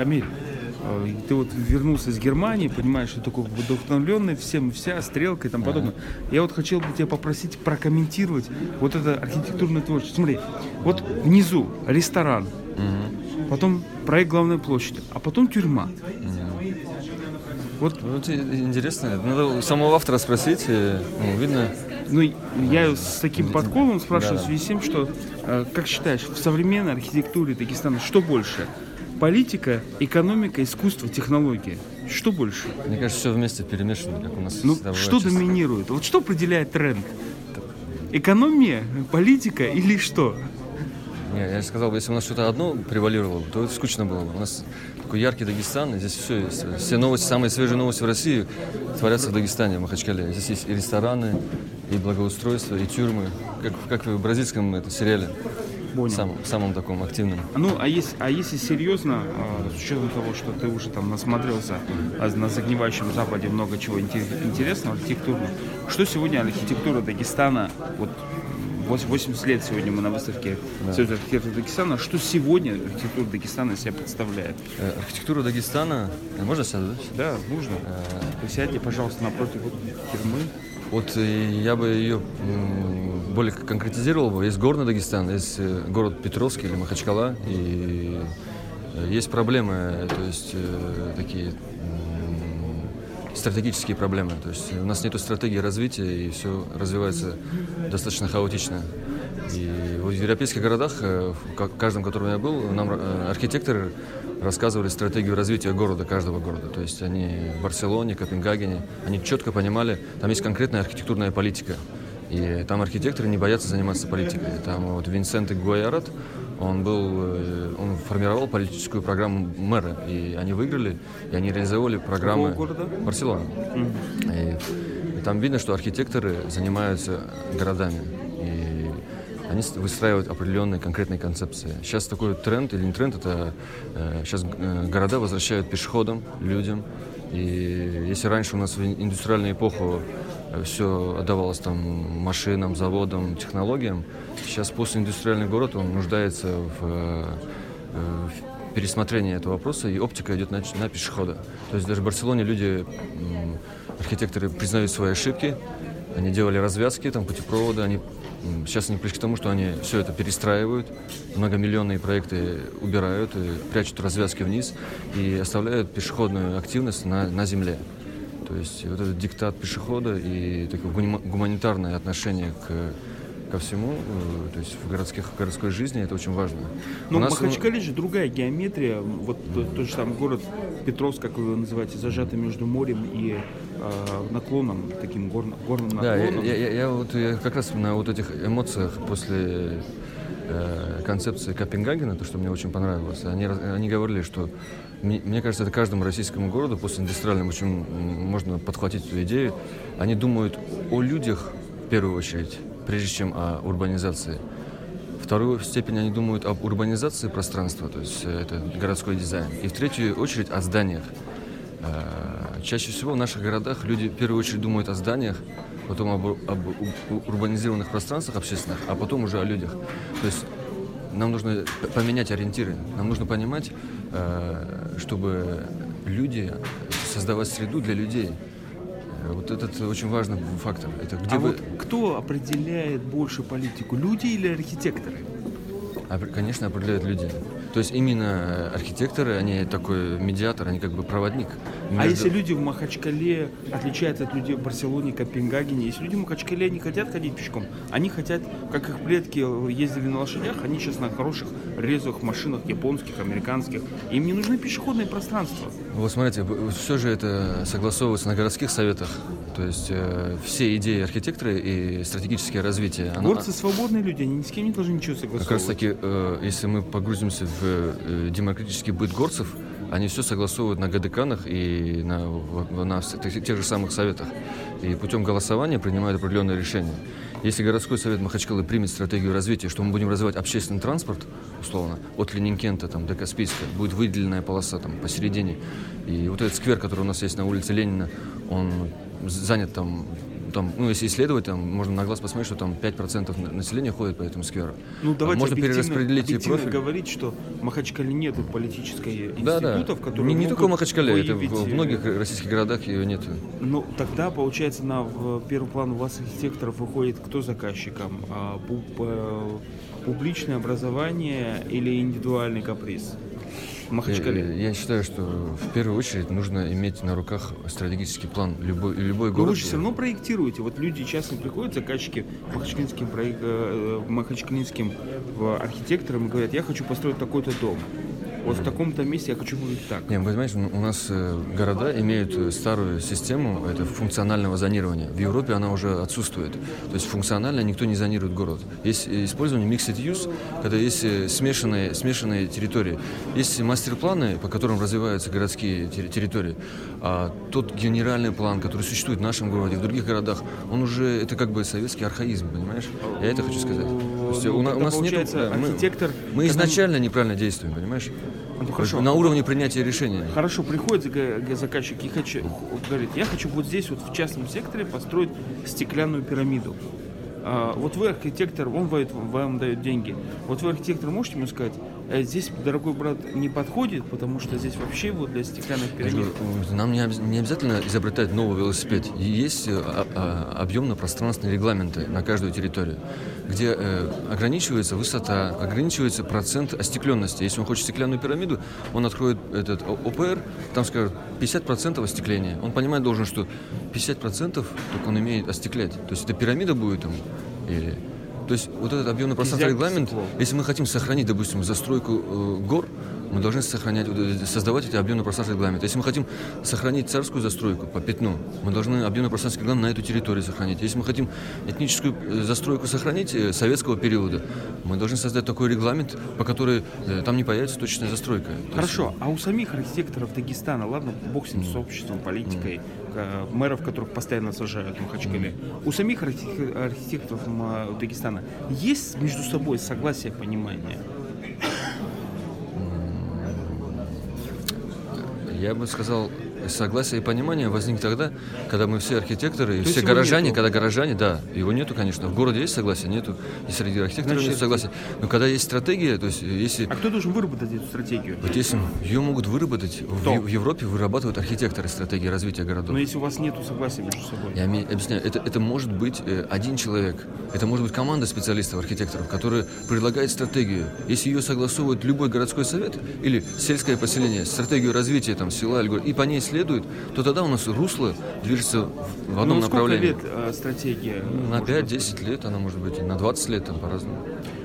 Камиль, э, ты вот вернулся из Германии, понимаешь, что такой вдохновленный, всем вся, стрелка и тому подобное. Я вот хотел бы тебя попросить прокомментировать вот это архитектурное творчество. Смотри, вот внизу ресторан, потом проект главной площади, а потом тюрьма. Вот, вот интересно. Надо у самого автора спросить. Ну, видно. Ну, я с таким подколом спрашиваю да. в связи с тем, что, э, как считаешь, в современной архитектуре Дагестана что больше? Политика, экономика, искусство, технология. Что больше? Мне кажется, все вместе перемешано, как у нас. Ну, что доминирует? Вот что определяет тренд? Экономия, политика или что? Не, я сказал, если у нас что-то одно превалировало, то это скучно было бы. У нас такой яркий Дагестан, здесь все есть. Все новости, самые свежие новости в России творятся в Дагестане, в Махачкале. Здесь есть и рестораны, и благоустройство, и тюрьмы, как, как в бразильском это, сериале. Понял. Самым, самым таком активным. Ну, а если, а если серьезно, а, с учетом того, что ты уже там насмотрелся а на загнивающем Западе много чего интересного архитектурного, что сегодня архитектура Дагестана вот 80 лет сегодня мы на выставке да. Союза архитектуры Дагестана. Что сегодня архитектура Дагестана себя представляет? Э, архитектура Дагестана... Э, можно сяду, да? Нужно. Э... Присядьте, пожалуйста, напротив тюрьмы. Вот я бы ее более конкретизировал бы. Есть горный Дагестан, есть город Петровский или Махачкала. И есть проблемы, то есть такие стратегические проблемы. То есть у нас нет стратегии развития, и все развивается достаточно хаотично. И в европейских городах, э, в каждом, в котором я был, нам э, архитекторы рассказывали стратегию развития города, каждого города. То есть они в Барселоне, Копенгагене, они четко понимали, там есть конкретная архитектурная политика. И там архитекторы не боятся заниматься политикой. Там вот Винсент Гуайарат, он был, э, он формировал политическую программу мэра, и они выиграли, и они реализовали программы города? Mm-hmm. И, и там видно, что архитекторы занимаются городами, и они выстраивают определенные конкретные концепции. Сейчас такой тренд или не тренд, это э, сейчас э, города возвращают пешеходам, людям. И если раньше у нас в индустриальную эпоху все отдавалось там машинам, заводам, технологиям. Сейчас постиндустриальный город, он нуждается в, э, в пересмотрении этого вопроса, и оптика идет на, на пешехода. То есть даже в Барселоне люди, архитекторы признают свои ошибки, они делали развязки, там, путепроводы, они Сейчас они пришли к тому, что они все это перестраивают, многомиллионные проекты убирают, и прячут развязки вниз и оставляют пешеходную активность на, на земле. То есть вот этот диктат пешехода и такое гуманитарное отношение к ко всему, э, то есть в, городских, в городской жизни это очень важно. Но ну, нас... Махачкале же другая геометрия, вот тот же самый город Петровск, как вы его называете, зажатый между морем и э, наклоном, таким горным, горным наклоном. Да, я, я, я, вот, я как раз на вот этих эмоциях после э, концепции Копенгагена, то, что мне очень понравилось, они, они говорили, что мне кажется, это каждому российскому городу после индустриальным очень можно подхватить эту идею. Они думают о людях в первую очередь, прежде чем о урбанизации. Вторую степень они думают об урбанизации пространства, то есть э, это городской дизайн. И в третью очередь о зданиях. Э, чаще всего в наших городах люди в первую очередь думают о зданиях, потом об, об урбанизированных пространствах общественных, а потом уже о людях. То есть нам нужно поменять ориентиры. Нам нужно понимать, э, чтобы люди создавать среду для людей. Вот этот очень важный фактор. Это где а вы... вот кто определяет больше политику, люди или архитекторы? Конечно, определяют люди. То есть именно архитекторы, они такой медиатор, они как бы проводник. А между... А если люди в Махачкале отличаются от людей в Барселоне, Копенгагене, если люди в Махачкале не хотят ходить пешком, они хотят, как их предки ездили на лошадях, они сейчас на хороших резвых машинах японских, американских. Им не нужны пешеходные пространства. Вот смотрите, все же это согласовывается на городских советах. То есть э, все идеи архитектора и стратегическое развитие. Горцы оно... свободные люди, они ни с кем не должны ничего согласовывать. Как раз таки, э, если мы погрузимся в э, демократический быт горцев, они все согласовывают на ГДКанах и на, на тех же самых советах. И путем голосования принимают определенные решения. Если городской совет Махачкалы примет стратегию развития, что мы будем развивать общественный транспорт, условно, от Ленинкента там, до Каспийска, будет выделенная полоса там посередине. И вот этот сквер, который у нас есть на улице Ленина, он занят там там, ну, если исследовать, там, можно на глаз посмотреть, что там 5% населения ходит по этому скверу. Ну, давайте можно перераспределить и профиль. говорить, что в Махачкале нет политической Да, да. институтов, которые Не, не только в Махачкале, это в, в э, многих российских городах ее нет. Ну, тогда, получается, на в первый план у вас архитекторов выходит кто заказчиком? А, пу- э, публичное образование или индивидуальный каприз? В Махачкале. Э, Я считаю, что в первую очередь нужно иметь на руках стратегический план. Любой, любой Но город. вы же все равно проектируете. Вот люди часто приходят, заказчики махачкалинским, проек- э, махачкалинским э, архитекторам и говорят, я хочу построить такой-то дом. Вот в таком-то месте я хочу будет так. Не, вы понимаете, у нас э, города имеют э, старую систему это функционального зонирования. В Европе она уже отсутствует. То есть функционально никто не зонирует город. Есть э, использование mixed use, когда есть смешанные, смешанные территории. Есть мастер-планы, по которым развиваются городские терри- территории. А тот генеральный план, который существует в нашем городе, в других городах, он уже, это как бы советский архаизм, понимаешь? Я это хочу сказать. То есть Ну, у, у нас нету- получается, да, мы- архитектор, Мы когда- изначально неправильно действуем, понимаешь? Ну, хорошо. На уровне принятия решения. Хорошо, приходит заказчик и хочу, говорит, я хочу вот здесь вот в частном секторе построить стеклянную пирамиду. А, вот вы архитектор, он вам, вам дает деньги. Вот вы архитектор можете ему сказать, «Э, здесь, дорогой брат, не подходит, потому что здесь вообще вот для стеклянных пирамид. Нам не, не обязательно изобретать новый велосипед. Есть э, а- а- объемно-пространственные регламенты на каждую территорию, где э, ограничивается высота, ограничивается процент остекленности. Если он хочет стеклянную пирамиду, он откроет этот ОПР, там скажут 50% остекления. Он понимать должен, что 50% только он имеет остеклять. То есть это пирамида будет там или... То есть вот этот объемно-пространственный Кизяк регламент, если мы хотим сохранить, допустим, застройку э, гор, мы должны сохранять, э, создавать эти объемно-пространственные регламенты. Если мы хотим сохранить царскую застройку по пятну, мы должны объемно-пространственный регламент на эту территорию сохранить. Если мы хотим этническую э, застройку сохранить э, советского периода, мы должны создать такой регламент, по которой там не появится точечная застройка. То есть, Хорошо, а у самих архитекторов Дагестана, ладно, бог с ним, с обществом, политикой, мэров, которых постоянно сажают в Махачкале, у самих архи- архитекторов Дагестана есть между собой согласие, понимание? Я бы сказал, согласие и понимание возник тогда, когда мы все архитекторы и То все горожане, нету? когда горожане, да, его нету, конечно. В городе есть согласие, нету. И среди архитекторов Значит, нет согласия. Но когда есть стратегия, то есть если А кто должен выработать эту стратегию? Вот если ее могут выработать, в, Кто? Е- в Европе вырабатывают архитекторы стратегии развития городов. Но если у вас нет согласия между собой. Я объясняю, это, это может быть э, один человек, это может быть команда специалистов, архитекторов, которая предлагает стратегию. Если ее согласовывает любой городской совет или сельское поселение, стратегию развития там, села и по ней следует, то тогда у нас русло движется в, одном Ну, сколько направлении. лет э, стратегия? На может быть? 5-10 лет она может быть, и на 20 лет там по-разному.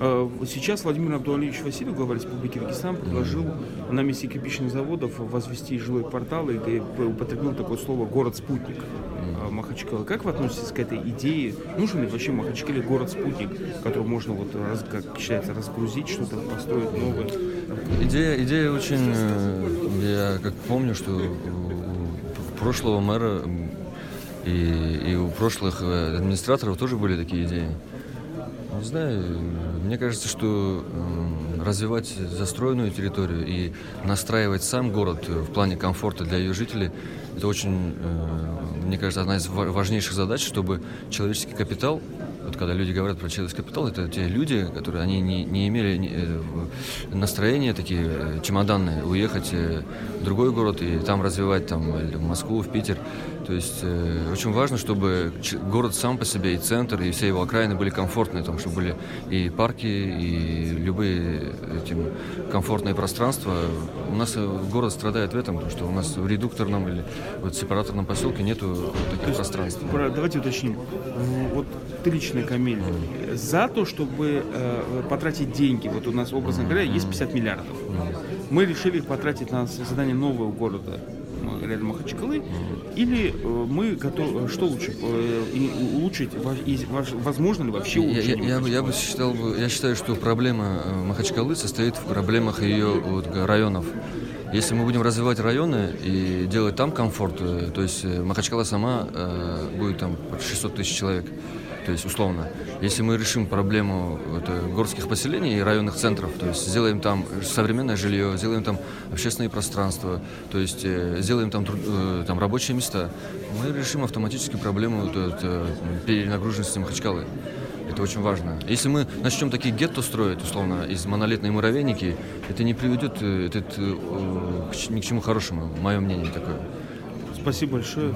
Э, Сейчас Владимир Абдуалиевич Васильев, глава Республики Дагестан, предложил на месте кирпичных заводов возвести жилой квартал и употребил такое слово «город-спутник» э, Махачкала. Как вы относитесь к этой идее? Нужен ли вообще Махачкале город-спутник, который можно, вот, раз- как считается, разгрузить, что-то построить новое? Идея, идея очень... э, Я как помню, что прошлого мэра и, и у прошлых э, администраторов тоже были такие идеи. Не знаю, мне кажется, что развивать застроенную территорию и настраивать сам город в плане комфорта для ее жителей, это очень, э, мне кажется, одна из ва- важнейших задач, чтобы человеческий капитал вот когда люди говорят про человеческий капитал, это те люди, которые они не, не имели э, настроения такие э, чемоданные, уехать э, в другой город и там развивать там или в Москву, в Питер. То есть э, очень важно, чтобы город сам по себе, и центр, и все его окраины были комфортные, там, чтобы были и парки, и любые этим комфортные пространства. У нас город страдает в этом, потому что у нас в редукторном или вот сепараторном поселке нету таких пространств. Про- Давайте уточним. Вот ты лично, Камиль, за то, чтобы э, потратить деньги, вот у нас, образно говоря, есть 50 миллиардов. Мы решили их потратить на создание нового города рядом Махачкалы, или э, мы готовы, что лучше, э, улучшить, возможно ли вообще Я, я- я я бы считал, я считаю, что проблема э, Махачкалы состоит в проблемах ее вот, районов. Если мы будем развивать районы и делать там комфорт, э, то есть э, Махачкала сама э, будет там под 600 тысяч человек, То есть, условно, если мы решим проблему вот, э, горских поселений и районных центров, то есть сделаем там современное жилье, сделаем там общественные пространства, то есть э, сделаем там, труд- э, там рабочие места, мы решим автоматически проблему вот, вот, э, перенагруженности Махачкалы. Это очень важно. Если мы начнем такие гетто строить, условно, из монолитной муравейники, это не приведет э, этот, э, к ни к чему хорошему, мое мнение такое. Спасибо большое.